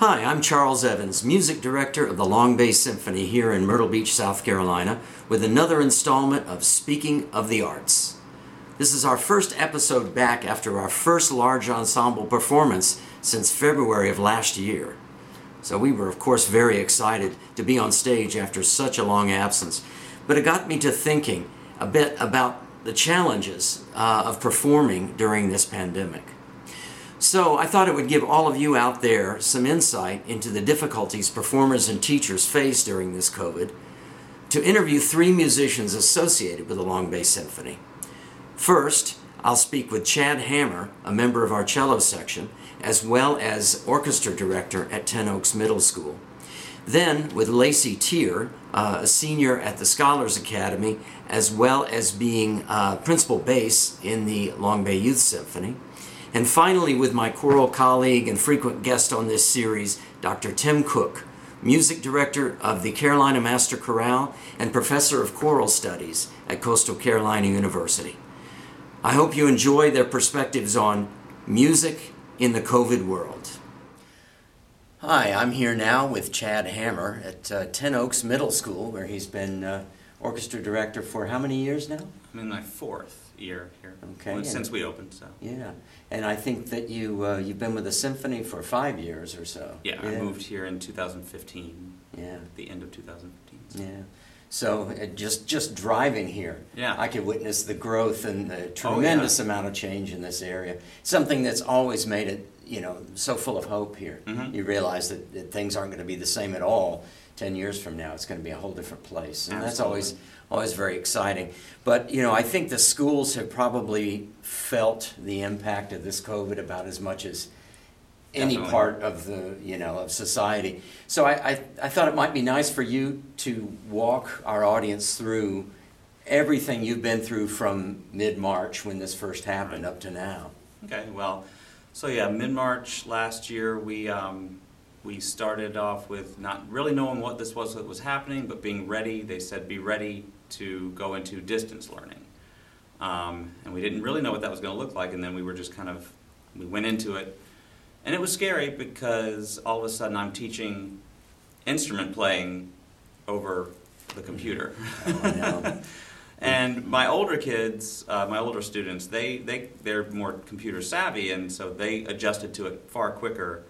Hi, I'm Charles Evans, music director of the Long Bay Symphony here in Myrtle Beach, South Carolina, with another installment of Speaking of the Arts. This is our first episode back after our first large ensemble performance since February of last year. So we were, of course, very excited to be on stage after such a long absence. But it got me to thinking a bit about the challenges uh, of performing during this pandemic. So I thought it would give all of you out there some insight into the difficulties performers and teachers face during this COVID to interview three musicians associated with the Long Bay Symphony. First, I'll speak with Chad Hammer, a member of our cello section, as well as orchestra director at Ten Oaks Middle School. Then with Lacey Tier, uh, a senior at the Scholars Academy, as well as being uh, principal bass in the Long Bay Youth Symphony. And finally, with my choral colleague and frequent guest on this series, Dr. Tim Cook, music director of the Carolina Master Chorale and professor of choral studies at Coastal Carolina University. I hope you enjoy their perspectives on music in the COVID world. Hi, I'm here now with Chad Hammer at uh, Ten Oaks Middle School, where he's been uh, orchestra director for how many years now? I'm in my fourth year here. Okay, Well, and- since we opened, so. Yeah, and I think that you uh, you've been with the symphony for five years or so. Yeah, I moved here in 2015, Yeah, the end of 2015. so- yeah. So uh, just just driving here, Yeah. I could witness the growth and the tremendous amount of change in this area. Something that's always made it, you know, so full of hope here. Mhm. You realize that, that things aren't going to be the same at all. Ten years from now, it's going to be a whole different place, and that's always always very exciting. But you know, I think the schools have probably felt the impact of this COVID about as much as any Definitely. part of the you know of society. So I, I I thought it might be nice for you to walk our audience through everything you've been through from mid March when this first happened up to now. Okay, well, so yeah, mid-March last year, we, um, we started off with not really knowing what this was that was happening, but being ready. They said, be ready to go into distance learning. Um, and we didn't really know what that was going to look like, and then we were just kind of, we went into it. And it was scary because all of a sudden I'm teaching instrument playing over the computer. Oh. And my older kids, uh, my older students, they, they, they're more computer savvy, and so they adjusted to it far quicker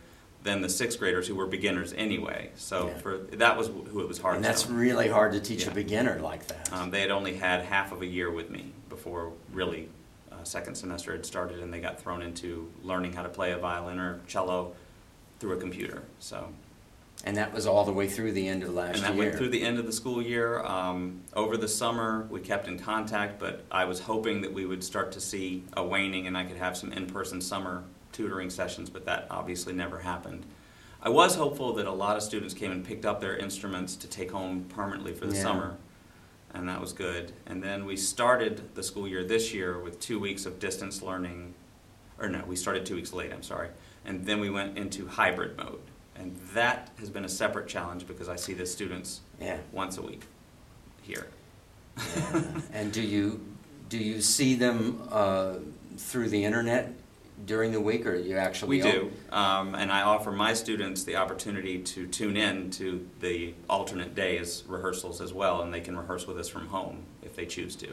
than the sixth graders who were beginners anyway. So Yeah. for, that was who it was hard and to. that's really hard to teach a beginner like that. Um, they had only had half of a year with me before really uh, second semester had started, and they got thrown into learning how to play a violin or cello through a computer. So and that was all the way through the end of last and that year. went through the end of the school year. Um, over the summer, we kept in contact, but I was hoping that we would start to see a waning and I could have some in person summer tutoring sessions, but that obviously never happened. I was hopeful that a lot of students came and picked up their instruments to take home permanently for the Yeah. summer, and that was good. And then we started the school year this year with two weeks of distance learning, or no, we started two weeks late, I'm sorry. And then we went into hybrid mode. And that has been a separate challenge because I see the students yeah. once a week here. Yeah. and do you do you see them uh, through the internet during the week, or you actually? We do, um, and I offer my students the opportunity to tune in to the alternate days rehearsals as well, and they can rehearse with us from home if they choose to.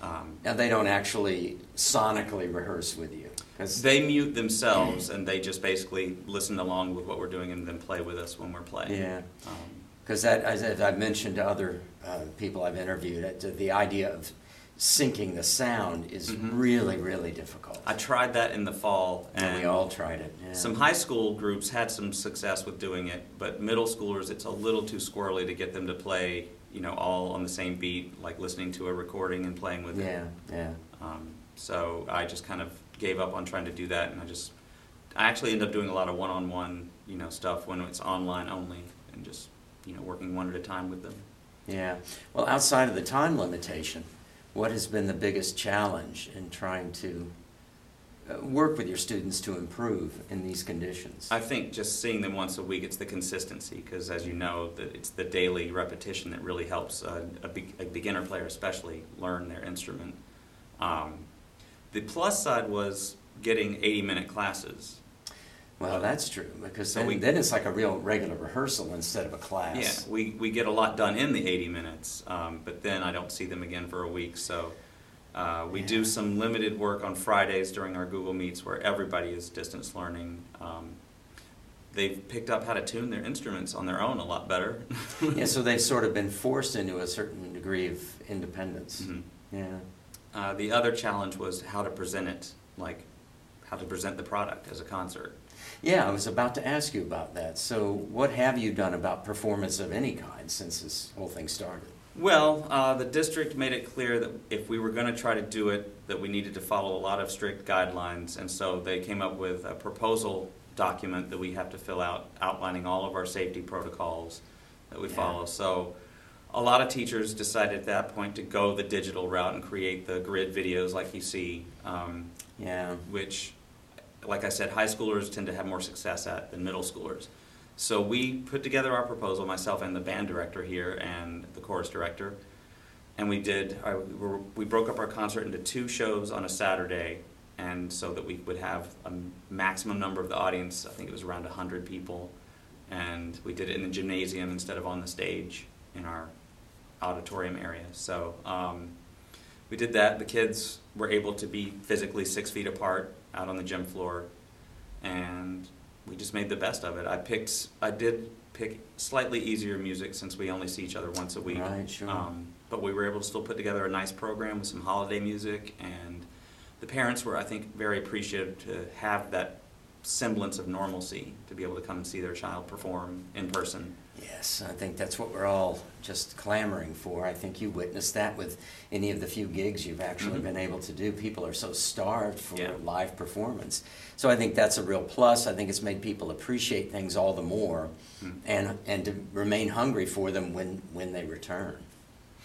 Um, Now they don't actually sonically rehearse with you, 'cause- they mute themselves and they just basically listen along with what we're doing and then play with us when we're playing. yeah, Um, because that as as I've mentioned to other uh, people I've interviewed, the idea of syncing the sound is Mhm. really really difficult. I tried that in the fall, and and we all tried it. Yeah. Some high school groups had some success with doing it, but middle schoolers, it's a little too squirrely to get them to play, you know, all on the same beat, like listening to a recording and playing with yeah, it. yeah. Um, so I just kind of gave up on trying to do that, and I just, I actually end up doing a lot of one-on-one, you know, stuff when it's online only, and just, you know, working one at a time with them. Yeah. Well, outside of the time limitation, what has been the biggest challenge in trying to uh, work with your students to improve in these conditions? I think just seeing them once a week, it's the consistency, because as you know, that it's the daily repetition that really helps a, a, be- a beginner player, especially, learn their instrument. Um, the plus side was getting 80 minute classes. Well, that's true because So then, we- then it's like a real regular rehearsal instead of a class. Yeah, we, we get a lot done in the 80 minutes, um, but then I don't see them again for a week. So uh, we Yeah. do some limited work on Fridays during our Google Meets where everybody is distance learning. Um, they've picked up how to tune their instruments on their own a lot better. yeah, so they've sort of been forced into a certain degree of independence. Mhm. Yeah. Uh, the other challenge was how to present it, like how to present the product as a concert. Yeah, I was about to ask you about that. So, what have you done about performance of any kind since this whole thing started? Well, uh, the district made it clear that if we were going to try to do it, that we needed to follow a lot of strict guidelines, and so they came up with a proposal document that we have to fill out outlining all of our safety protocols that we Yeah. follow. So, a lot of teachers decided at that point to go the digital route and create the grid videos like you see, um, Yeah. which, like I said, high schoolers tend to have more success at than middle schoolers. So we put together our proposal, myself and the band director here and the chorus director, and we did. We we broke up our concert into two shows on a Saturday, and so that we would have a maximum number of the audience. I think it was around hundred people, and we did it in the gymnasium instead of on the stage in our auditorium area. So um, we did that. The kids were able to be physically six feet apart out on the gym floor, and we just made the best of it. I picked, I did pick slightly easier music since we only see each other once a week. Right, sure. Um, but we were able to still put together a nice program with some holiday music, and the parents were, I think, very appreciative to have that semblance of normalcy to be able to come and see their child perform in person. Yes, I think that's what we're all just clamoring for. I think you witnessed that with any of the few gigs you've actually Mhm. been able to do. People are so starved for Yeah. live performance. So I think that's a real plus. I think it's made people appreciate things all the more Mm. and and to remain hungry for them when when they return.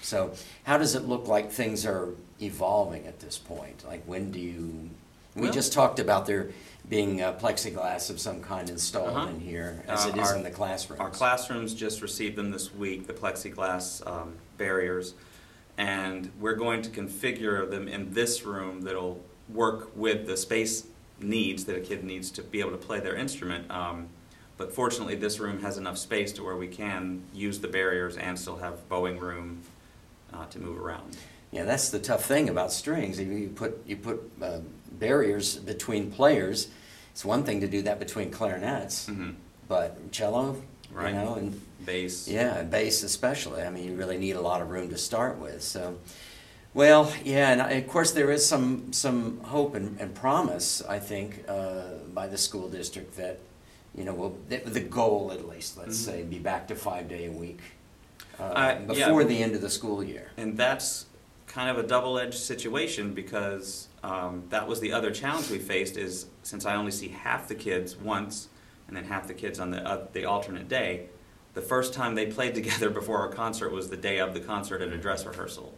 So how does it look like things are evolving at this point? Like when do you we Well- just talked about there being uh, plexiglass of some kind installed Uh-huh. in here, as Uh, it is our- in the classrooms. Our classrooms just received them this week, the plexiglass um, barriers, and we're going to configure them in this room that'll work with the space needs that a kid needs to be able to play their instrument. Um, but fortunately, this room has enough space to where we can use the barriers and still have bowing room uh, to move around. Yeah, that's the tough thing about strings. You- You put you put uh, barriers between players. It's one thing to do that between clarinets, hmm but cello, Right. you know, and Bass. yeah, bass especially. I mean, you really need a lot of room to start with. So, well, yeah, and I, of course there is some some hope and, and promise. I think uh, by the school district that you know will the, the goal at least, let's Mhm. say, be back to five day a week uh, Uh, yeah. before the end of the school year. And that's kind of a double-edged situation because um, that was the other challenge we faced is since I only see half the kids once and then half the kids on the, uh, the alternate day, the first time they played together before our concert was the day of the concert at a dress rehearsal.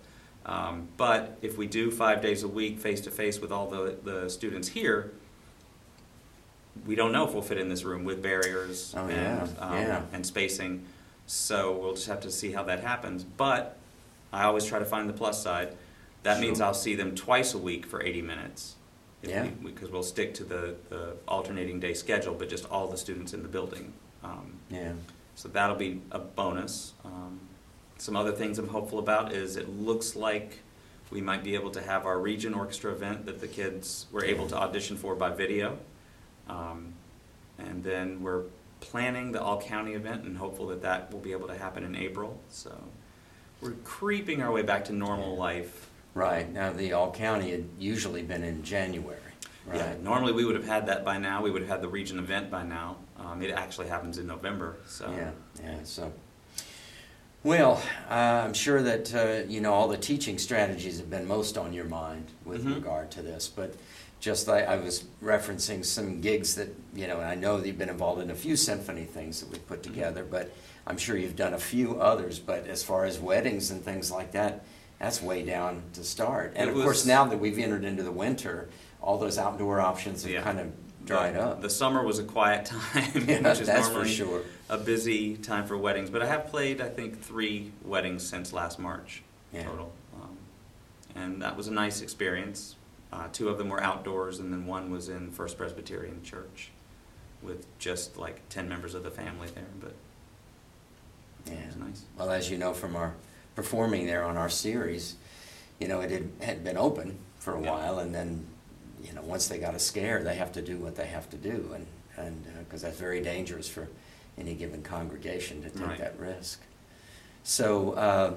Um, but if we do five days a week face-to-face with all the, the students here, we don't know if we'll fit in this room with barriers Oh, and, yeah, um, yeah. and spacing. So we'll just have to see how that happens. But I always try to find the plus side. That means I'll see them twice a week for 80 minutes. Yeah. we- Because we'll stick to the, the alternating day schedule, but just all the students in the building. Um, Yeah. so that'll be a bonus. Um, some other things I'm hopeful about is it looks like we might be able to have our region orchestra event that the kids were able to audition for by video. Um, and then we're planning the all county event and hopeful that that will be able to happen in April. So we're creeping our way back to normal life. Right. Now, the All County had usually been in January, Yeah, right? normally we would have had that by now. We would have had the region event by now. Um, it actually happens in November. So Yeah, yeah, so. Well, uh, I'm sure that, uh, you know, all the teaching strategies have been most on your mind with Mhm. regard to this, but just like I was referencing some gigs that, you know, and I know that you've been involved in a few symphony things that we've put Mm-hmm. together, but I'm sure you've done a few others, but as far as weddings and things like that, that's way down to start. And It of course, now that we've entered into the winter, all those outdoor options have Yeah. kind of dried the, up. The summer was a quiet time, Yeah, which is normally sure. a busy time for weddings. But I have played, I think, three weddings since last March Yeah. total, um, and that was a nice experience. Uh, two of them were outdoors, and then one was in First Presbyterian Church. with just like ten members of the family there, but Yeah. it was nice. Well, as you know from our performing there on our series, you know, it had, had been open for a Yeah. while, and then, you know, once they got a scare, they have to do what they have to do, and, and, because that's very dangerous for any given congregation to take Right. that risk. So, uh,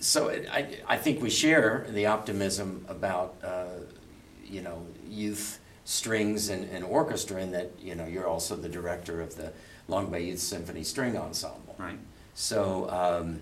so it- I, I think we share the optimism about, uh, you know, youth strings and, and orchestra, and that, you know, you're also the director of the Long Bay Youth Symphony String Ensemble. Right. So um,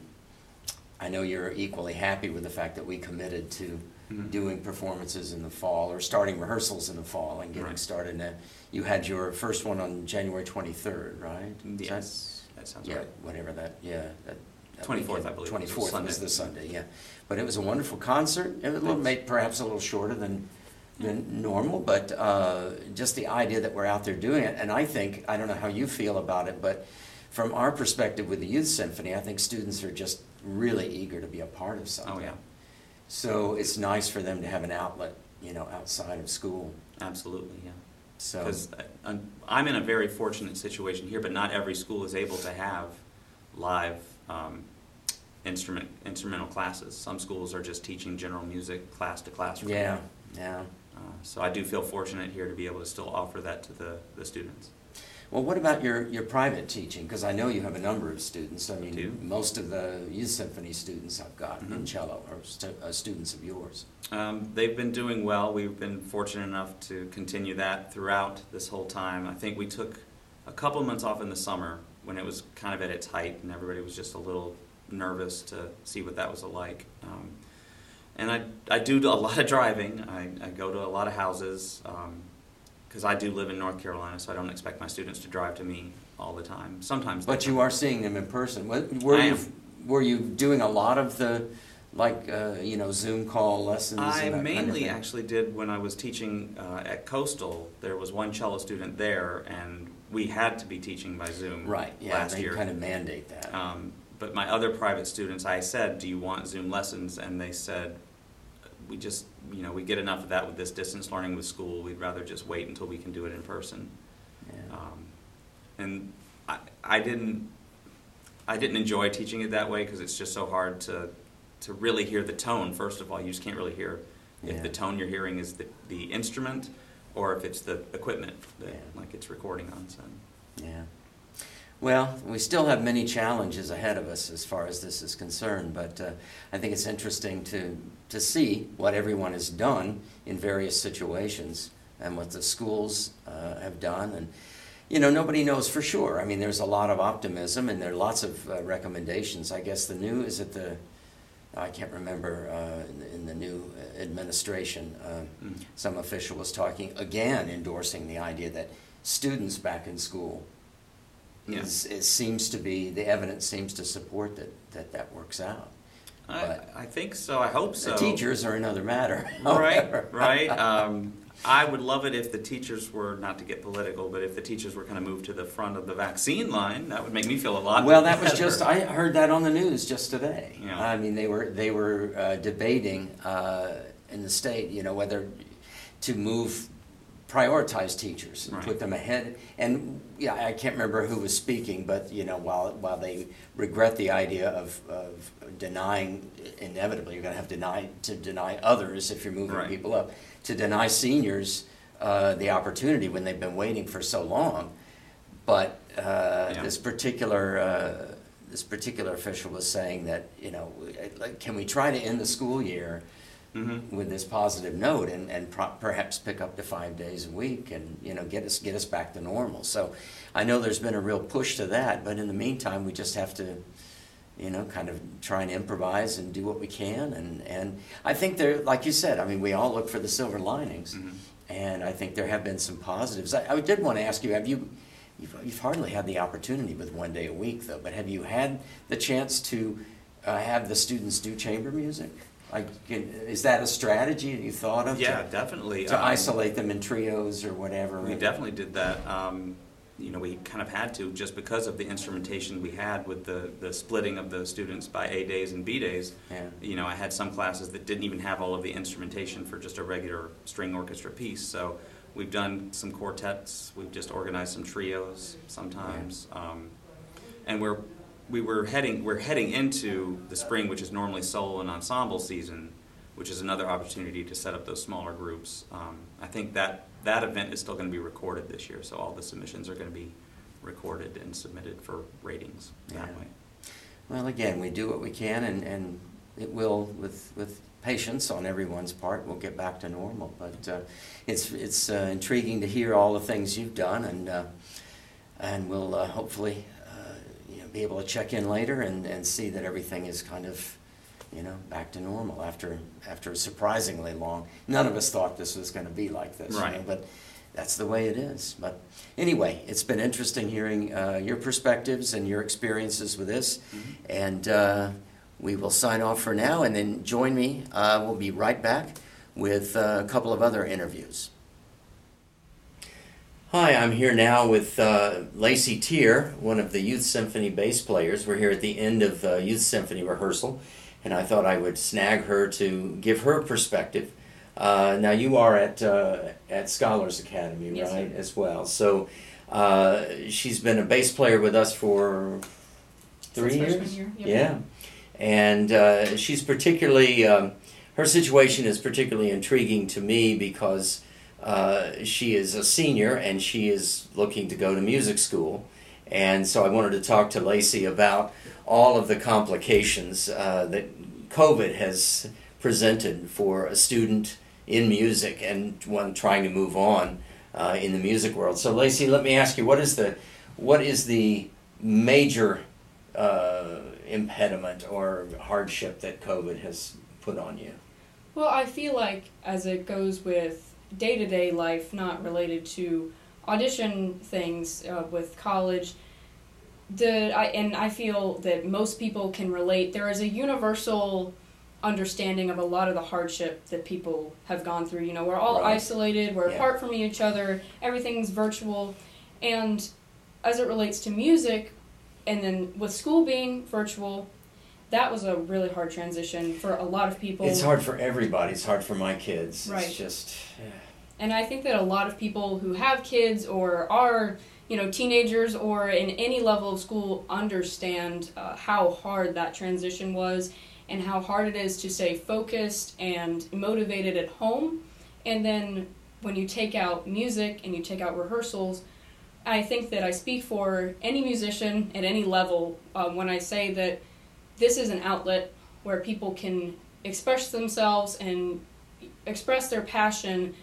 I know you're equally happy with the fact that we committed to Mhm. doing performances in the fall or starting rehearsals in the fall and getting Right. started. In you had your first one on January 23rd, right? Is that- Yes, that sounds yeah, right. whatever that, yeah. that- that 24th, weekend. I believe, was the 24th was Sunday. the Sunday, yeah. But it was a wonderful concert. It was a little, Thanks. made perhaps a little shorter than, than normal, but uh, just the idea that we're out there doing it. And I think, I don't know how you feel about it, but from our perspective with the Youth Symphony, I think students are just really eager to be a part of something. Oh, yeah, So it's nice for them to have an outlet, you know, outside of school. absolutely, yeah. So, Because I'm in a very fortunate situation here, but not every school is able to have live um, instrument, instrumental classes. Some schools are just teaching general music class to class. yeah, yeah. Uh, So I do feel fortunate here to be able to still offer that to the, the students. Well, what about your, your private teaching? Because I know you have a number of students. I mean, do. most of the youth symphony students I've gotten in Mhm. cello are stu- uh, students of yours. Um, they've been doing well. We've been fortunate enough to continue that throughout this whole time. I think we took a couple months off in the summer when it was kind of at its height and everybody was just a little nervous to see what that was like. Um, and I, I do a lot of driving. I, I go to a lot of houses because I do live in North Carolina, so I don't expect my students to drive to me all the time. Sometimes, But you are seeing them in person. Were I you, am. were you doing a lot of the, like, uh, you know, Zoom call lessons? I and that kind of mainly actually did when I was teaching uh, at Coastal. There was one cello student there, and we had to be teaching by Zoom Right, yeah, last they year. kind of mandate that. Um, but my other private students, I said, "Do you want Zoom lessons?" And they said, "We just, you know, we get enough of that with this distance learning with school. We'd rather just wait until we can do it in person." Yeah. Um, and I, I didn't, I didn't enjoy teaching it that way because it's just so hard to, to really hear the tone. First of all, you just can't really hear if the tone you're hearing is the, the instrument or if it's the equipment that Yeah. like it's recording on. So Yeah. Well, we still have many challenges ahead of us as far as this is concerned, but uh, I think it's interesting to, to see what everyone has done in various situations and what the schools uh, have done. And, you know, nobody knows for sure. I mean, there's a lot of optimism and there are lots of uh, recommendations. I guess the new, is it the, I can't remember, uh, in the- in the new administration, uh, mm. some official was talking, again endorsing the idea that students back in school Yeah. is, it seems to be, the evidence seems to support that, that that works out. I, I think so. I hope so. The teachers are another matter. right, right. Um, I would love it if the teachers were not to get political, but if the teachers were kind of moved to the front of the vaccine line, that would make me feel a lot. Well, that was just, I heard that on the news just today. Yeah. I mean, they were, they were uh, debating uh, in the state, you know, whether to move, prioritize teachers and put them ahead. And, yeah, I can't remember who was speaking, but, you know, while, while they regret the idea of, of denying, inevitably, you're gonna have deny, to deny others if you're moving Right. people up, to deny seniors uh, the opportunity when they've been waiting for so long. But uh, Yeah. this particular, uh, this particular official was saying that, you know, like, can we try to end the school year Mhm. with this positive note and, and pro- perhaps pick up to five days a week and, you know, get us, get us back to normal. So I know there's been a real push to that, but in the meantime, we just have to, you know, kind of try and improvise and do what we can. And, and I think there, like you said, I mean, we all look for the silver linings. Mhm. And I think there have been some positives. I, I did want to ask you, have you, you've, you've hardly had the opportunity with one day a week though, but have you had the chance to uh, have the students do chamber music? Can, is that a strategy that you thought of? to- Yeah, definitely. To Um, isolate them in trios or whatever? We definitely did that. Um, you know, we kind of had to just because of the instrumentation we had with the, the splitting of the students by A days and B days. Yeah. You know, I had some classes that didn't even have all of the instrumentation for just a regular string orchestra piece. So we've done some quartets. We've just organized some trios sometimes, um, and we're we were heading we're heading into the spring, which is normally solo and ensemble season, which is another opportunity to set up those smaller groups. Um, I think that that event is still going to be recorded this year, so all the submissions are going to be recorded and submitted for ratings that Yeah. way. Well, again, we do what we can, and, and it will, with, with patience on everyone's part, we'll get back to normal. But uh, it's, it's uh, intriguing to hear all the things you've done, and, uh, and we'll uh, hopefully be able to check in later and, and see that everything is kind of, you know, back to normal after, after a surprisingly long. None of us thought this was going to be like this, you know, Right. but that's the way it is. But anyway, it's been interesting hearing uh, your perspectives and your experiences with this. And uh, we will sign off for now, and then join me. Uh, we'll be right back with uh, a couple of other interviews. Hi, I'm here now with uh, Lacey Tier, one of the Youth Symphony bass players. We're here at the end of uh, Youth Symphony rehearsal, and I thought I would snag her to give her perspective. Uh, now, you are at uh, at Scholars Academy, Yes, right, sir. as well. So, uh, she's been a bass player with us for three Since years. year, yep. Yeah, and uh, she's particularly um, her situation is particularly intriguing to me because uh, she is a senior and she is looking to go to music school, and so I wanted to talk to Lacey about all of the complications uh, that COVID has presented for a student in music and one trying to move on uh, in the music world. So, Lacey, let me ask you, what is the what is the major uh, impediment or hardship that COVID has put on you? Well, I feel like as it goes with day to day life, not related to audition things uh, with college, the I and I feel that most people can relate. There is a universal understanding of a lot of the hardship that people have gone through. You know, we're all Right. isolated, we're Yeah. apart from each other, everything's virtual, and as it relates to music, and then with school being virtual, that was a really hard transition for a lot of people. It's hard for everybody. It's hard for my kids. Right. It's just And I think that a lot of people who have kids or are, you know, teenagers or in any level of school understand uh, how hard that transition was and how hard it is to stay focused and motivated at home. And then when you take out music and you take out rehearsals, I think that I speak for any musician at any level um, when I say that this is an outlet where people can express themselves and express their passion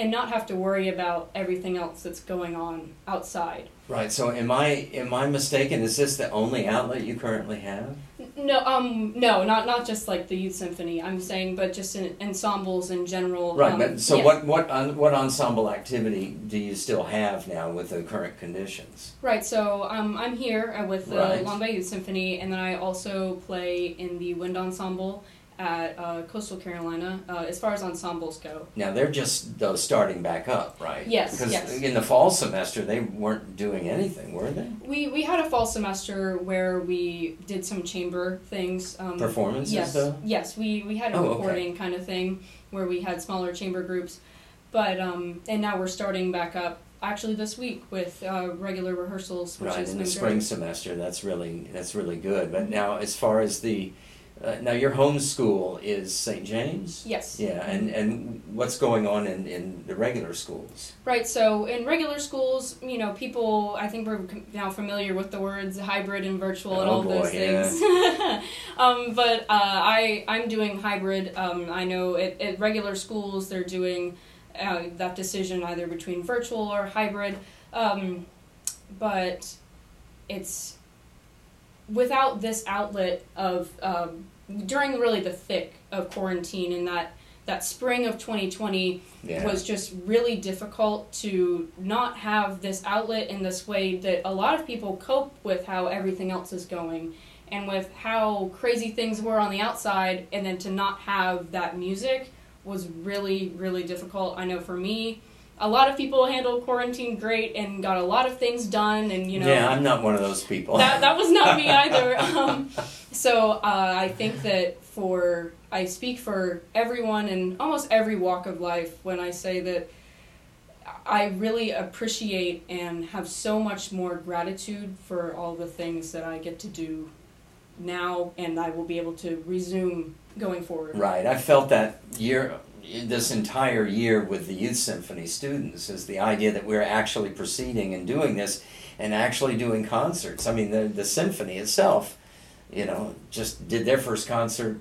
and not have to worry about everything else that's going on outside. right. So, am I am I mistaken? Is this the only outlet you currently have? No, um, no, not not just like the youth symphony. I'm saying, but just in ensembles in general. Right. um, but so, yeah. what what on, what ensemble activity do you still have now with the current conditions? Right. So um, I'm here uh, with the Right. Long Bay Youth Symphony, and then I also play in the wind ensemble at uh, Coastal Carolina. Uh, as far as ensembles go, Now they're just though starting back up, right? Yes, Because yes. in the fall semester they weren't doing anything, were they? we we had a fall semester where we did some chamber things. Um, Performances, Yes, though? yes, we, we had a Oh, okay. recording kind of thing where we had smaller chamber groups, but um, and now we're starting back up actually this week with uh, regular rehearsals, which right in the spring semester. That's really that's really good. But now, as far as the uh, now your home school is St. James. Yes. Yeah, and and what's going on in in the regular schools? Right. So in regular schools, you know, people I think we're now familiar with the words hybrid and virtual and Oh, all boy, those yeah. things. um, but uh, I I'm doing hybrid. Um, I know at, at regular schools they're doing uh, that decision either between virtual or hybrid. Um, but it's without this outlet of um, during really the thick of quarantine and that that spring of 2020 Yeah. was just really difficult to not have this outlet in this way that a lot of people cope with how everything else is going and with how crazy things were on the outside and then to not have that music was really really difficult i know for me a lot of people handled quarantine great and got a lot of things done and you know yeah, I'm not one of those people. that, that was not me either. Um, so uh, I think that for I speak for everyone in almost every walk of life when I say that I really appreciate and have so much more gratitude for all the things that I get to do now, and I will be able to resume going forward. Right. I felt that year, this entire year with the youth symphony students, is the idea that we're actually proceeding and doing this, and actually doing concerts. I mean, the the symphony itself, you know, just did their first concert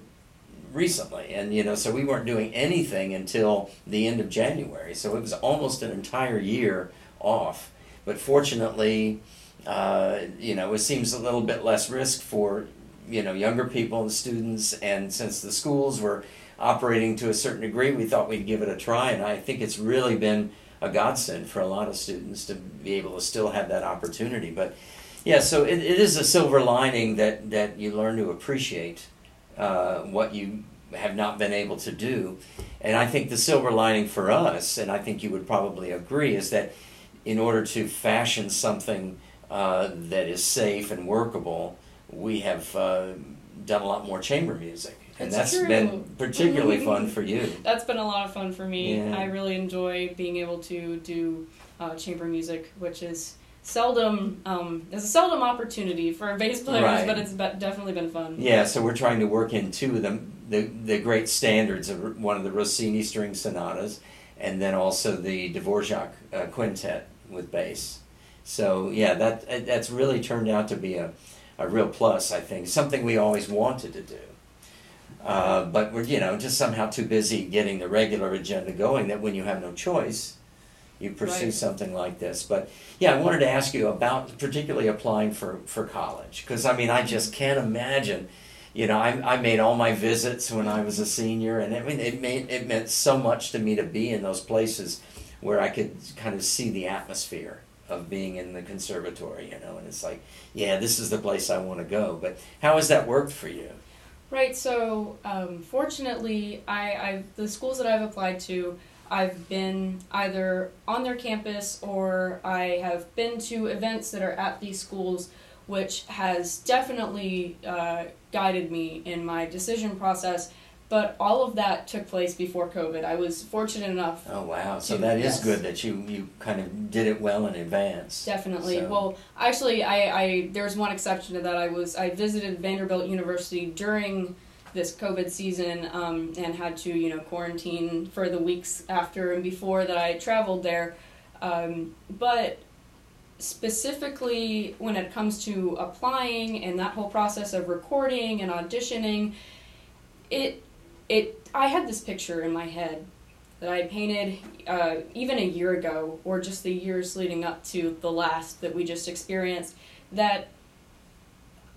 recently, and you know, so we weren't doing anything until the end of January. So it was almost an entire year off. But fortunately, uh, you know, it seems a little bit less risk for you know younger people and students, and since the schools were operating to a certain degree, we thought we'd give it a try, and I think it's really been a godsend for a lot of students to be able to still have that opportunity. But yeah, so it, it is a silver lining that that you learn to appreciate uh, what you have not been able to do. And I think the silver lining for us, and I think you would probably agree, is that in order to fashion something uh, that is safe and workable, we have uh, done a lot more chamber music. And that's true. been particularly fun for you. That's been a lot of fun for me. Yeah. I really enjoy being able to do uh, chamber music, which is seldom um, it's a seldom opportunity for bass players, Right. but it's be- definitely been fun. Yeah, so we're trying to work in two of them, the the great standards of one of the Rossini string sonatas, and then also the Dvorak uh, quintet with bass. So yeah, that that's really turned out to be a, a real plus. I think something we always wanted to do, uh, but we're you know just somehow too busy getting the regular agenda going that when you have no choice, you pursue Right. something like this. But yeah, I wanted to ask you about particularly applying for for college because I mean I just can't imagine. You know, I, I made all my visits when I was a senior, and I mean, it made it meant so much to me to be in those places where I could kind of see the atmosphere of being in the conservatory. You know, and it's like, yeah, this is the place I want to go. But how has that worked for you? Right. So, um, fortunately, I, I the schools that I've applied to, I've been either on their campus or I have been to events that are at these schools, which has definitely uh, guided me in my decision process. But all of that took place before COVID. I was fortunate enough Oh wow! So that is good that you you kind of did it well in advance. Definitely. So- Well, actually, I, I there's one exception to that. I was I visited Vanderbilt University during this COVID season um, and had to you know quarantine for the weeks after and before that I traveled there. Um, but specifically when it comes to applying and that whole process of recording and auditioning, it it I had this picture in my head that I painted uh, even a year ago, or just the years leading up to the last that we just experienced. That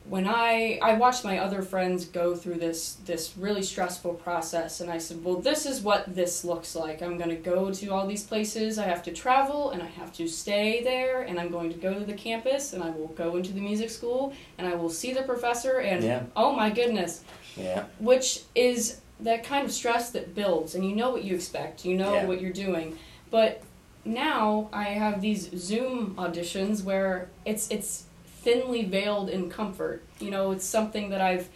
when I I watched my other friends go through this this really stressful process, and I said, well, this is what this looks like. I'm going to go to all these places. I have to travel, and I have to stay there, and I'm going to go to the campus, and I will go into the music school, and I will see the professor, and Yeah. oh my goodness, Yeah. which is that kind of stress that builds and you know what you expect you know Yeah. what you're doing but now i have these zoom auditions where it's it's thinly veiled in comfort you know it's something that i've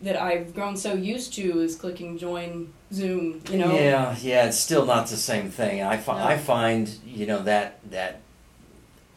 that i've grown so used to is clicking join zoom you know Yeah, yeah, it's still not the same thing. I, fi- No. I find you know that that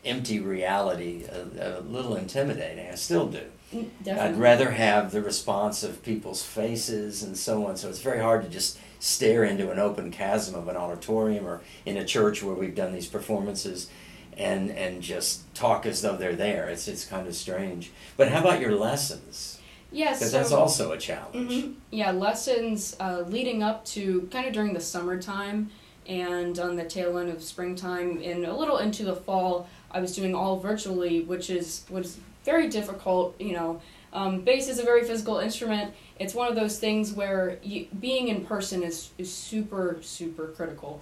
empty reality a, a little intimidating. I still do. Mm, I'd rather have the response of people's faces and so on. So it's very hard to just stare into an open chasm of an auditorium or in a church where we've done these performances and and just talk as though they're there. It's it's kind of strange. But how about your lessons? yes Because so, that's also a challenge. Mhm. Yeah, lessons uh, leading up to kind of during the summertime and on the tail end of springtime and a little into the fall. I was doing all virtually, which is was very difficult. You know, um, bass is a very physical instrument. It's one of those things where you, being in person is is super super critical.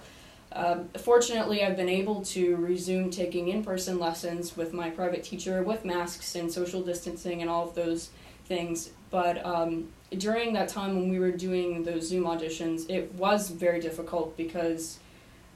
Um, fortunately, I've been able to resume taking in person lessons with my private teacher with masks and social distancing and all of those things. But um, during that time when we were doing those Zoom auditions, it was very difficult because,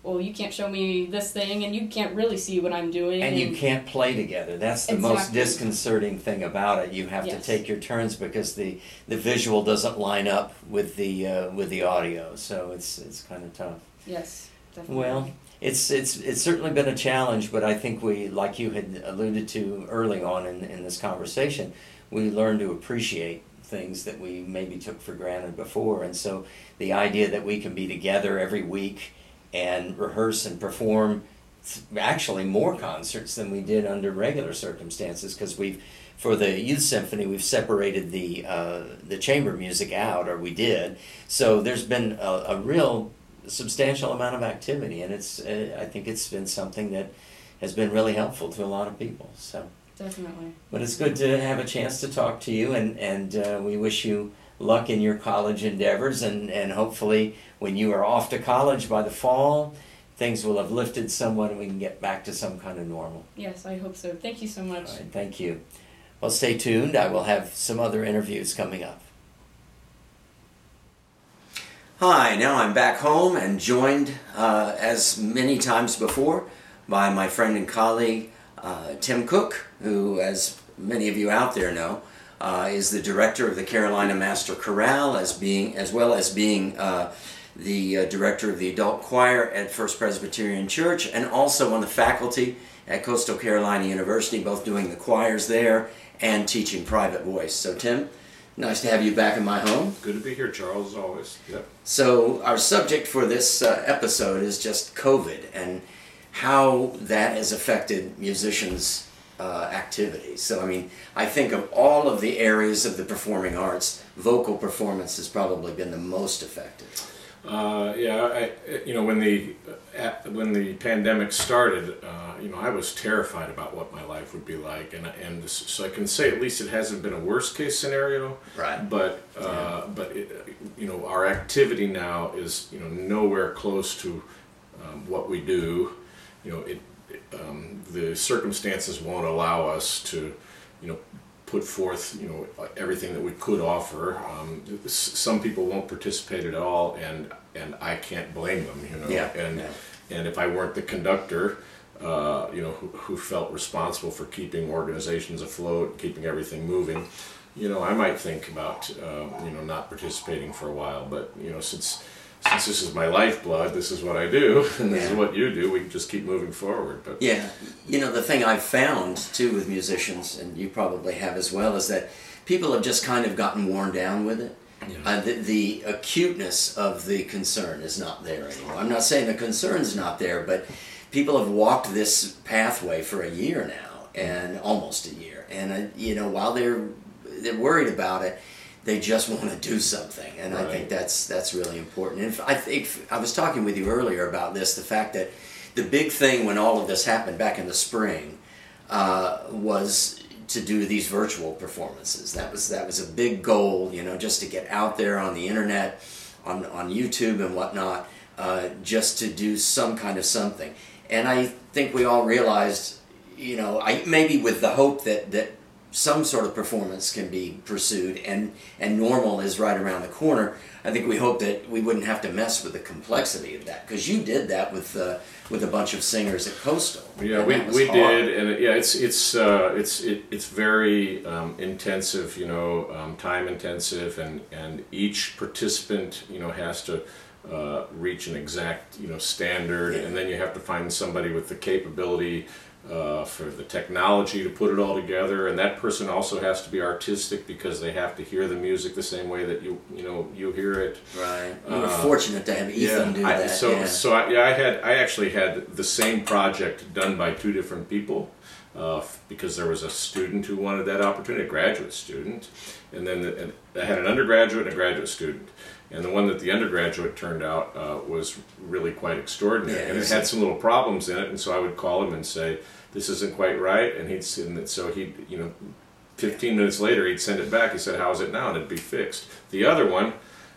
well, you can't show me this thing and you can't really see what I'm doing. And you can't play together. That's the most disconcerting thing about it. You have Yes. to take your turns because the, the visual doesn't line up with the uh, with the audio. So it's it's kind of tough. Yes, definitely. Well, it's it's it's certainly been a challenge, but I think we, like you had alluded to early on in, in this conversation, we learn to appreciate things that we maybe took for granted before, and so the idea that we can be together every week and rehearse and perform actually more concerts than we did under regular circumstances because we've for the youth symphony we've separated the uh, the chamber music out or we did. So there's been a, a real substantial amount of activity and it's uh, I think it's been something that has been really helpful to a lot of people so Definitely. but it's good to have a chance to talk to you and and uh, we wish you luck in your college endeavors and and hopefully when you are off to college by the fall things will have lifted somewhat and we can get back to some kind of normal. Yes, I hope so. Thank you so much. All right, thank you. Well, stay tuned. I will have some other interviews coming up. Hi, now I'm back home and joined, uh, as many times before, by my friend and colleague uh, Tim Cook, who, as many of you out there know, uh, is the director of the Carolina Master Chorale, as being as well as being uh, the uh, director of the adult choir at First Presbyterian Church, and also on the faculty at Coastal Carolina University, both doing the choirs there and teaching private voice. So, Tim, nice to have you back in my home. Good to be here, Charles, as always. Yep. So, our subject for this uh, episode is just COVID and how that has affected musicians' uh, activities. So, I mean, I think of all of the areas of the performing arts, vocal performance has probably been the most affected. Uh, yeah, I, you know, when the uh, when the pandemic started, uh, you know, I was terrified about what my life would be like, and and so I can say at least it hasn't been a worst case scenario. Right. But uh, yeah. but it, you know, our activity now is you know nowhere close to um, what we do. You know, it, um, the circumstances won't allow us to, you know, put forth, you know, everything that we could offer. Um, some people won't participate at all, and and I can't blame them, you know. Yeah. And yeah. and if I weren't the conductor, uh, you know, who, who felt responsible for keeping organizations afloat, keeping everything moving, you know, I might think about, uh, you know, not participating for a while. But you know, since since this is my lifeblood, this is what I do, and this Yeah. is what you do. We just keep moving forward. But Yeah, you know, the thing I've found too with musicians, and you probably have as well, is that people have just kind of gotten worn down with it. Yeah. Uh, the, the acuteness of the concern is not there anymore. I'm not saying the concern's not there, but people have walked this pathway for a year now, and almost a year. And uh, you know, while they're they're worried about it, they just want to do something, and I think that's that's really important. And I think I was talking with you earlier about this, the fact that the big thing when all of this happened back in the spring uh, was to do these virtual performances. That was that was a big goal, you know, just to get out there on the internet, on on YouTube and whatnot, uh, just to do some kind of something. And I think we all realized, you know, I maybe with the hope that that some sort of performance can be pursued and and normal is right around the corner. I think we hope that we wouldn't have to mess with the complexity of that because you did that with uh, with a bunch of singers at Coastal. Yeah, we, we hard. did, and it, yeah, it's it's uh, it's it, it's very um, intensive, you know, um, time intensive, and and each participant, you know, has to uh, reach an exact, you know, standard, Yeah. and then you have to find somebody with the capability. Uh, for the technology to put it all together, and that person also has to be artistic because they have to hear the music the same way that you you know you hear it. Right. We were Uh, fortunate to have Ethan do I- that. So, yeah. so I, yeah, I had I actually had the same project done by two different people uh, because there was a student who wanted that opportunity, a graduate student, and then the, and I had an undergraduate and a graduate student. And the one that the undergraduate turned out uh, was really quite extraordinary, Yeah, and it had some little problems in it. And so I would call him and say, "This isn't quite right," and he'd and so he, you know, 15 minutes later he'd send it back. He said, "How's it now?" and it'd be fixed. The other one,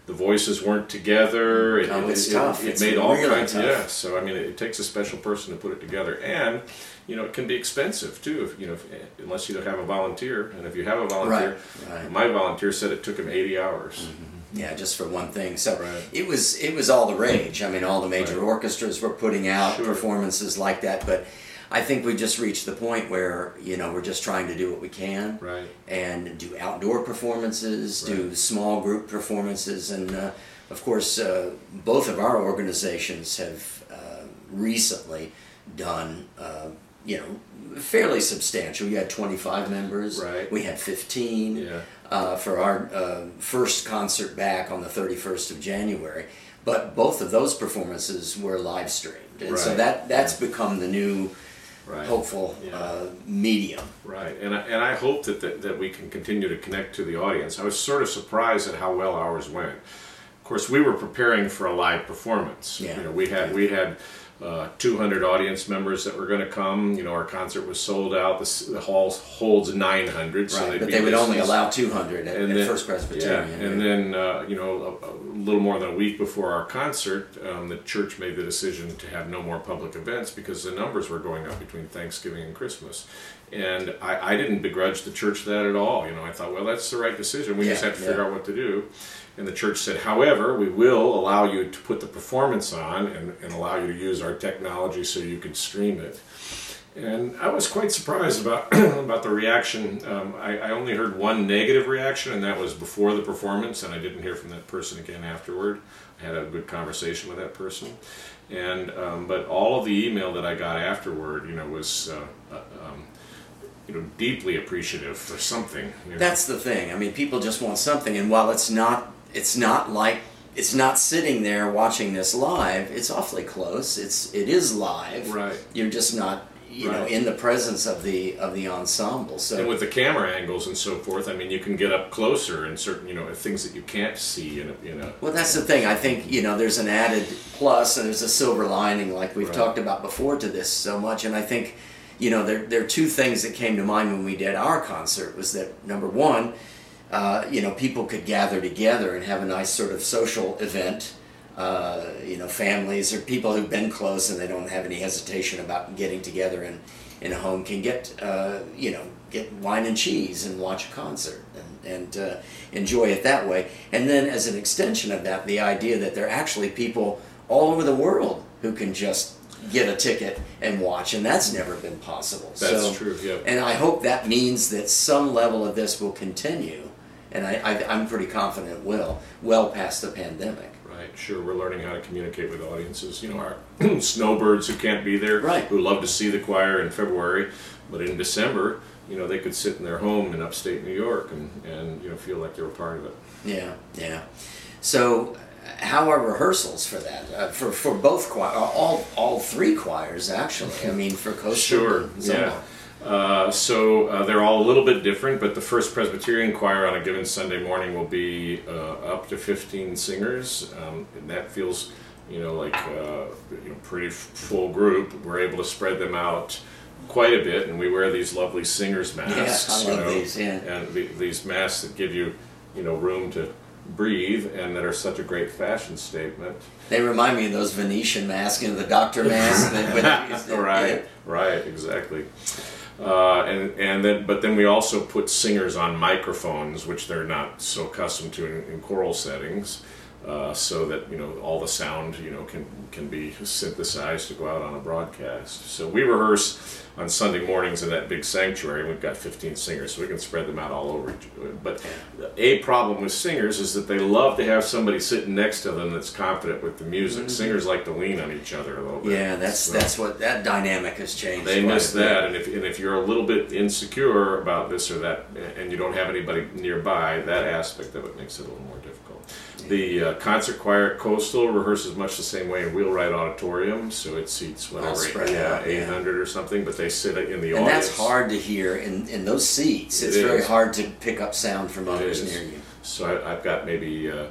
the voices weren't together. It, Oh, it's it, tough. It, It's made all really kinds. tough. Yeah. So I mean, it, takes a special person to put it together, and you know, it can be expensive too. If you know, if, unless you have a volunteer, and if you have a volunteer, Right, right. my volunteer said it took him 80 hours. Yeah, just for one thing. So Right. it was it was all the rage. I mean, all the major Right. orchestras were putting out Sure. performances like that, but I think we just reached the point where you know we're just trying to do what we can Right. and do outdoor performances, do small group performances, and uh, of course, uh, both of our organizations have uh, recently done, uh, you know, fairly substantial. You had 25 members. Right. We had 15 Yeah. Uh, for our uh, first concert back on the 31st of January. But both of those performances were live streamed, and so that that's become the new Right. hopeful Yeah. uh, medium. Right, and I, and I hope that, that that we can continue to connect to the audience. I was sort of surprised at how well ours went. Of course, we were preparing for a live performance. Yeah. You know, we had we had uh, 200 audience members that were going to come. You know, our concert was sold out. The, the hall holds 900, so Right, they'd but they would only allow 200 at, And at then- First Presbyterian. Yeah, and then uh, you know a, a little more than a week before our concert, um, the church made the decision to have no more public events because the numbers were going up between Thanksgiving and Christmas. And I, I didn't begrudge the church that at all. You know, I thought, well, that's the right decision. We just have to figure out what to do. And the church said, however, we will allow you to put the performance on and, and allow you to use our technology so you can stream it. And I was quite surprised about about the reaction. Um, I, I only heard one negative reaction, and that was before the performance, and I didn't hear from that person again afterward. I had a good conversation with that person, and um, but all of the email that I got afterward, you know, was uh, uh, um, you know deeply appreciative for something. You know. That's the thing. I mean, people just want something, and while it's not, it's not like it's not sitting there watching this live. It's awfully close. It's it is live. Right. You're just not, you know, in the presence of the of the ensemble. So and with the camera angles and so forth, I mean, you can get up closer and certain, you know, things that you can't see in a, in a Well, that's the thing. I think you know there's an added plus and there's a silver lining, like we've Right. talked about before, to this so much. And I think you know there there are two things that came to mind when we did our concert. Was that number one, uh, you know, people could gather together and have a nice sort of social event. Uh, you know, families or people who've been close and they don't have any hesitation about getting together in, in a home can get, uh, you know, get wine and cheese and watch a concert and, and uh, enjoy it that way. And then, as an extension of that, the idea that there are actually people all over the world who can just get a ticket and watch, and that's never been possible. That's so, true, yeah. And I hope that means that some level of this will continue, and I, I, I'm pretty confident it will, well past the pandemic. Right, sure. We're learning how to communicate with audiences. You know, our snowbirds who can't be there, Right. who love to see the choir in February, but in December, you know, they could sit in their home in upstate New York and, and you know feel like they were part of it. Yeah, yeah. So, how are rehearsals for that? Uh, for for both choir, all all three choirs actually. I mean, for Coastal. Sure, yeah. Uh, so uh, they're all a little bit different, but the First Presbyterian Choir on a given Sunday morning will be uh, up to 15 singers, um, and that feels, you know, like uh, you know, pretty f- full group. We're able to spread them out quite a bit, and we wear these lovely singers masks. I you know, these, yeah. and the, these masks that give you, you know, room to breathe, and that are such a great fashion statement. They remind me of those Venetian masks, you know, the doctor mask. that with- right, right, exactly. Uh, and and then, but then we also put singers on microphones, which they're not so accustomed to in, in choral settings, uh, so that you know all the sound you know can can be synthesized to go out on a broadcast. So we rehearse on Sunday mornings in that big sanctuary. We've got 15 singers, so we can spread them out all over. But a problem with singers is that they love to have somebody sitting next to them that's confident with the music. Singers like to lean on each other a little bit. Mm-hmm. Yeah, that's So- that's what that dynamic has changed. they miss that, and if, and if you're a little bit insecure about this or that, and you don't have anybody nearby, that aspect of it makes it a little more. The uh, concert choir at Coastal rehearses much the same way in Wheelwright Auditorium, so it seats whatever, yeah, out, yeah. 800 or something, but they sit in the And audience. that's hard to hear in, in those seats. It It's very is. hard to pick up sound from It others near you. So I, I've got maybe uh,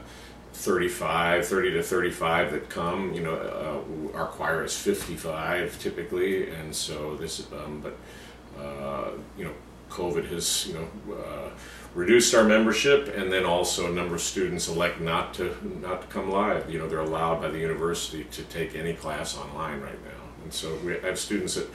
35, 30 to 35 that come. You know, uh, our choir is 55 typically, and so this, um, but uh, you know, COVID has you know uh, reduced our membership, and then also a number of students elect not to not to come live. You know, they're allowed by the university to take any class online right now, and so we have students that.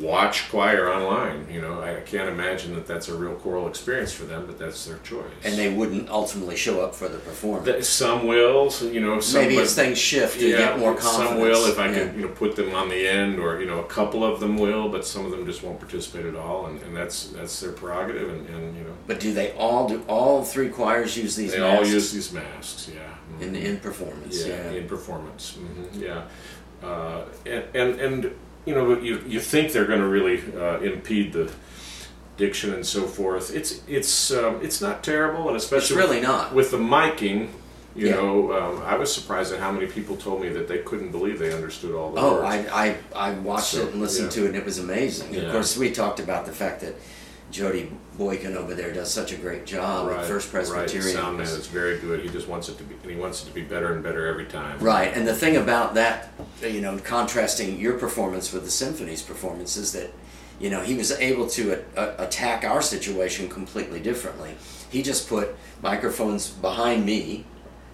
Watch choir online, you know, I can't imagine that that's a real choral experience for them, but that's their choice. And they wouldn't ultimately show up for the performance. That- Some will, so, you know. Some, Maybe as things shift, you get more confidence. Some will if I Yeah. can, you know, put them on the end, or you know, a couple of them will, but some of them just won't participate at all, and, and that's that's their prerogative, and, and you know, But do they all do all three choirs use these they masks all use these masks, yeah. in Mhm. in performance? yeah, in performance, hmm yeah. uh, and, and and you know you you think they're going to really uh, impede the diction and so forth. It's it's um, it's not terrible, and especially It's really not. with the miking. You Yeah. know, um, I was surprised at how many people told me that they couldn't believe they understood all the Oh, words. I, I, I watched So, it and listened yeah. to it, and it was amazing. Of course, we talked about the fact that Jody Boykin over there does such a great job at First Presbyterian. the sound man is very good. He just wants it to be, and he wants it to be better and better every time. Right, and the thing about that, you know, contrasting your performance with the symphony's performance is that, you know, he was able to a- attack our situation completely differently. He just put microphones behind me,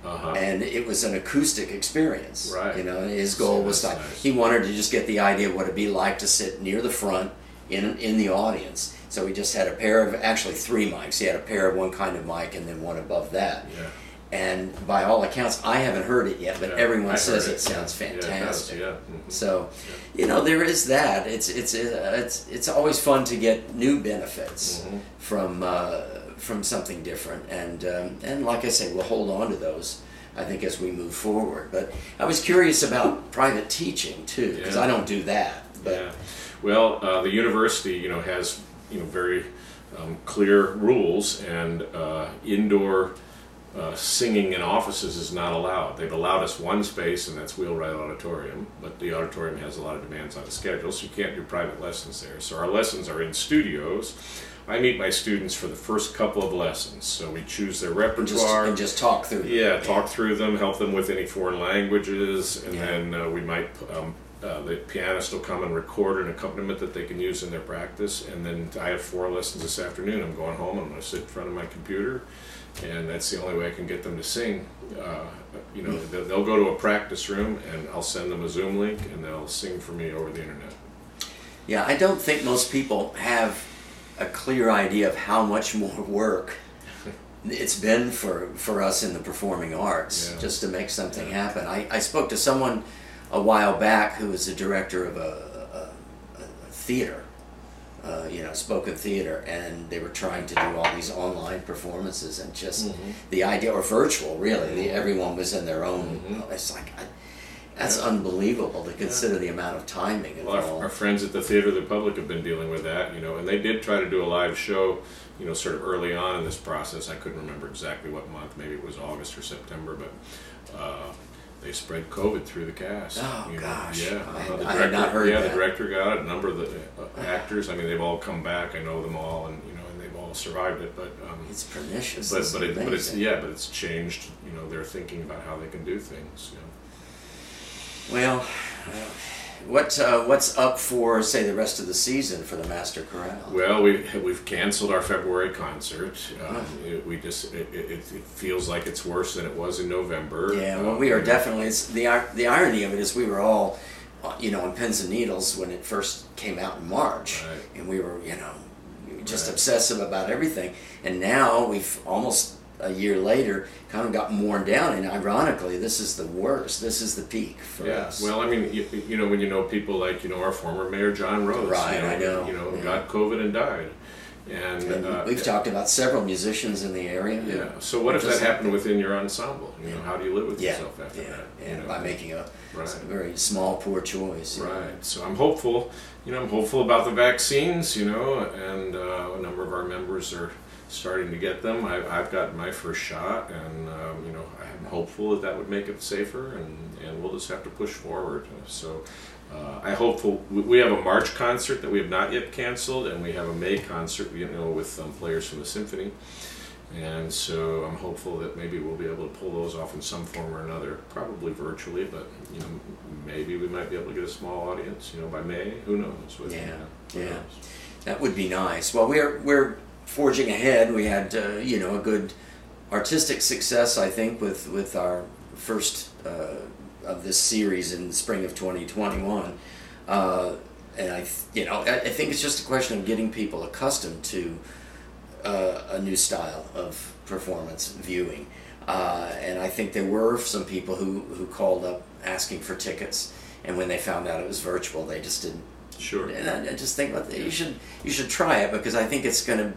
Uh-huh. and it was an acoustic experience. Right. You know, his goal See, was like nice. he wanted to just get the idea of what it'd be like to sit near the front in in the audience. So he just had a pair of actually three mics. He had a pair of one kind of mic and then one above that. yeah. And by all accounts, I haven't heard it yet, but Yeah, everyone I says heard it sounds Yeah, it does, fantastic. Yeah. mhm. So, you know, there is that. It's it's uh, it's it's always fun to get new benefits Mhm. from uh, from something different, and um, and like I say, we'll hold on to those. I think as we move forward. But I was curious about private teaching too, because. I don't do that. But yeah. Well, uh, the university, you know, has you know very um, clear rules, and uh, indoor uh, singing in offices is not allowed. They've allowed us one space, and that's Wheelwright Auditorium, but the auditorium has a lot of demands on the schedule, so you can't do private lessons there. So our lessons are in studios. I meet my students for the first couple of lessons, so we choose their and just repertoire. and just talk through. them. Yeah, talk through them, help them with any foreign languages, and Yeah. then uh, we might um, uh, the pianist will come and record an accompaniment that they can use in their practice. And then I have four lessons this afternoon. I'm going home. I'm going to sit in front of my computer, and that's the only way I can get them to sing. Uh, you know, they'll, they'll go to a practice room, and I'll send them a Zoom link, and they'll sing for me over the internet. Yeah, I don't think most people have a clear idea of how much more work it's been for, for us in the performing arts Yeah. just to make something happen. I, I spoke to someone a while back who was the director of a, a, a theater, uh, you know, spoken theater, and they were trying to do all these online performances and just Mhm. the idea, or virtual, really. The, everyone was in their own. Mhm. It's like, I, that's Yeah. unbelievable to consider the amount of timing Well, our, our friends at the Theater of the Republic have been dealing with that, you know, and they did try to do a live show, you know, sort of early on in this process. I couldn't remember exactly what month, maybe it was August or September, but uh, they spread COVID through the cast. Oh, you know. gosh. Yeah, I- uh, the I had not heard yeah, that. the director got it. A number of the uh, actors, I mean, they've all come back. I know them all, and you know, and they've all survived it. But um, It's pernicious. but but, it, but it's yeah, but it's changed. You know, they're thinking about how they can do things. You know. Well, uh, what uh, what's up for say the rest of the season for the Master Chorale? Well, we we've canceled our February concert. Um, Oh. it, we just it, it, it feels like it's worse than it was in November. yeah, well, Um, we are definitely. It's the the irony of it is we were all, you know, on pins and needles when it first came out in March, Right. and we were, you know, just Right. obsessive about everything. And now we've almost a year later kind of got worn down. And ironically, this is the worst. This is the peak for Yeah. us. Well, I mean, you, you know, when you know people like you know our former mayor John Rhodes, Right, you know, I know, you know, yeah. got COVID and died, and, And uh, we've talked about several musicians in the area. Yeah. So what if that happened within your ensemble? You know, how do you live with Yeah, yourself after yeah, that? yeah, you know? by making a Right. very small, poor choice. you know. Right. So I'm hopeful. You know, I'm hopeful about the vaccines. You know, and uh, a number of our members are starting to get them. I, I've gotten my first shot, and um, you know, I'm hopeful that that would make it safer, and, and we'll just have to push forward. So. Uh, I hopeful we- have a March concert that we have not yet canceled, and we have a May concert, you know, with um, players from the symphony. And so I'm hopeful that maybe we'll be able to pull those off in some form or another, probably virtually, but you know, maybe we might be able to get a small audience, you know, by May. Who knows? What- Yeah, who yeah. knows? That would be nice. Well, we're we're forging ahead. We had uh, you know a good artistic success, I think, with with our first uh, of this series in the spring of 2021. Uh, and I, you know, I, I think it's just a question of getting people accustomed to uh, a new style of performance viewing. Uh, and I think there were some people who, who called up asking for tickets, and when they found out it was virtual, they just didn't Sure. and I, I just think about that. You should you should try it because I think it's going to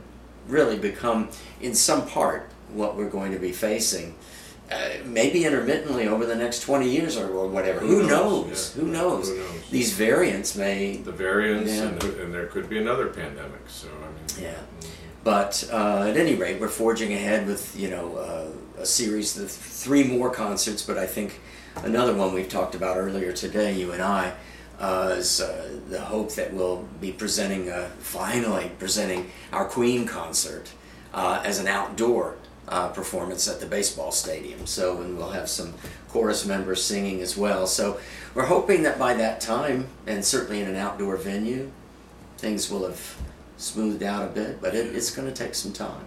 really become, in some part, what we're going to be facing uh, maybe intermittently over the next 20 years or, or whatever. Who, Who knows? knows? Yeah. Who knows? Who knows? These variants may. The variants, Yeah. and, and there could be another pandemic. So I mean, Yeah. But uh, at any rate, we're forging ahead with you know uh, a series of three more concerts. But I think another one we've talked about earlier today, you and I, uh, is the hope that we'll be presenting finally presenting our Queen concert uh, as an outdoor uh, performance at the baseball stadium. So and we'll have some chorus members singing as well. So we're hoping that by that time, and certainly in an outdoor venue, things will have smoothed out a bit, but it, it's going to take some time.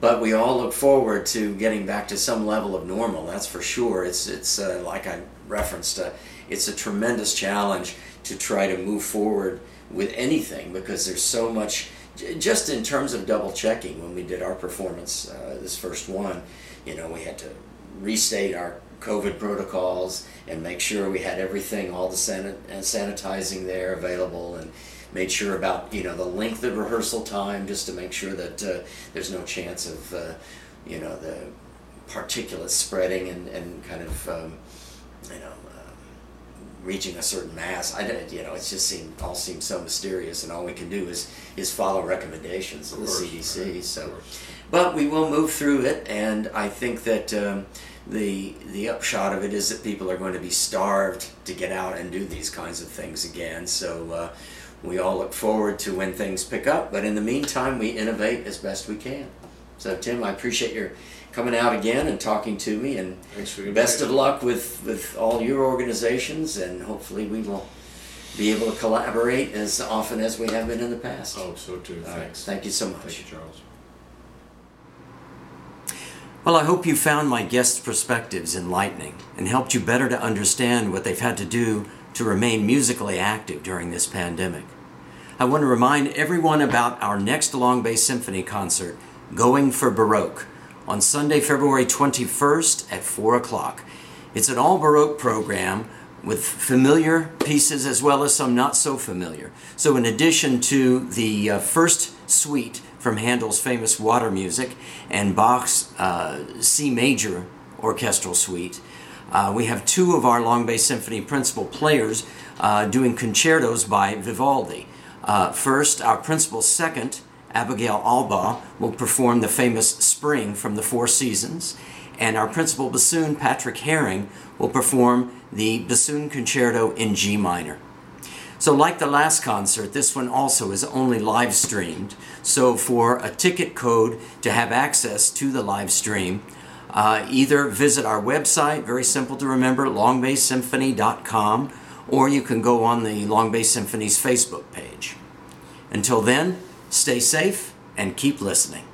But we all look forward to getting back to some level of normal. That's for sure. It's it's uh, like I referenced. Uh, it's a tremendous challenge to try to move forward with anything because there's so much. Just in terms of double checking, when we did our performance, uh, this first one, you know, we had to restate our COVID protocols and make sure we had everything, all the sanit- and sanitizing there available, and made sure about you know the length of rehearsal time just to make sure that uh, there's no chance of uh, you know the particulates spreading and, and kind of um, you know reaching a certain mass. I don't, you know it just seemed all seemed so mysterious, and all we can do is is follow recommendations of, Of the CDC. right, So. But we will move through it, and I think that um, the the upshot of it is that people are going to be starved to get out and do these kinds of things again. So uh, we all look forward to when things pick up. But in the meantime, we innovate as best we can. So Tim, I appreciate your coming out again and talking to me, and for the best of luck with with all your organizations, and hopefully we will be able to collaborate as often as we have been in the past. Oh, so too. All right, Thanks. thank you so much. Thank you, Charles. Well, I hope you found my guests' perspectives enlightening and helped you better to understand what they've had to do to remain musically active during this pandemic. I want to remind everyone about our next Long Bay Symphony concert, Going for Baroque, on Sunday, February 21st at 4 o'clock. It's an all Baroque program with familiar pieces as well as some not so familiar. So, in addition to the uh, first suite from Handel's famous Water Music and Bach's uh, C major orchestral suite, uh, we have two of our Long Bay Symphony principal players uh, doing concertos by Vivaldi. Uh, first, our principal second, Abigail Alba, will perform the famous Spring from the Four Seasons, and our principal bassoon, Patrick Herring, will perform the bassoon concerto in G minor. So, like the last concert, this one also is only live streamed. So, for a ticket code to have access to the live stream, uh, either visit our website, very simple to remember, longbaysymphony.com, or you can go on the Long Bay Symphony's Facebook page. Until then, stay safe and keep listening.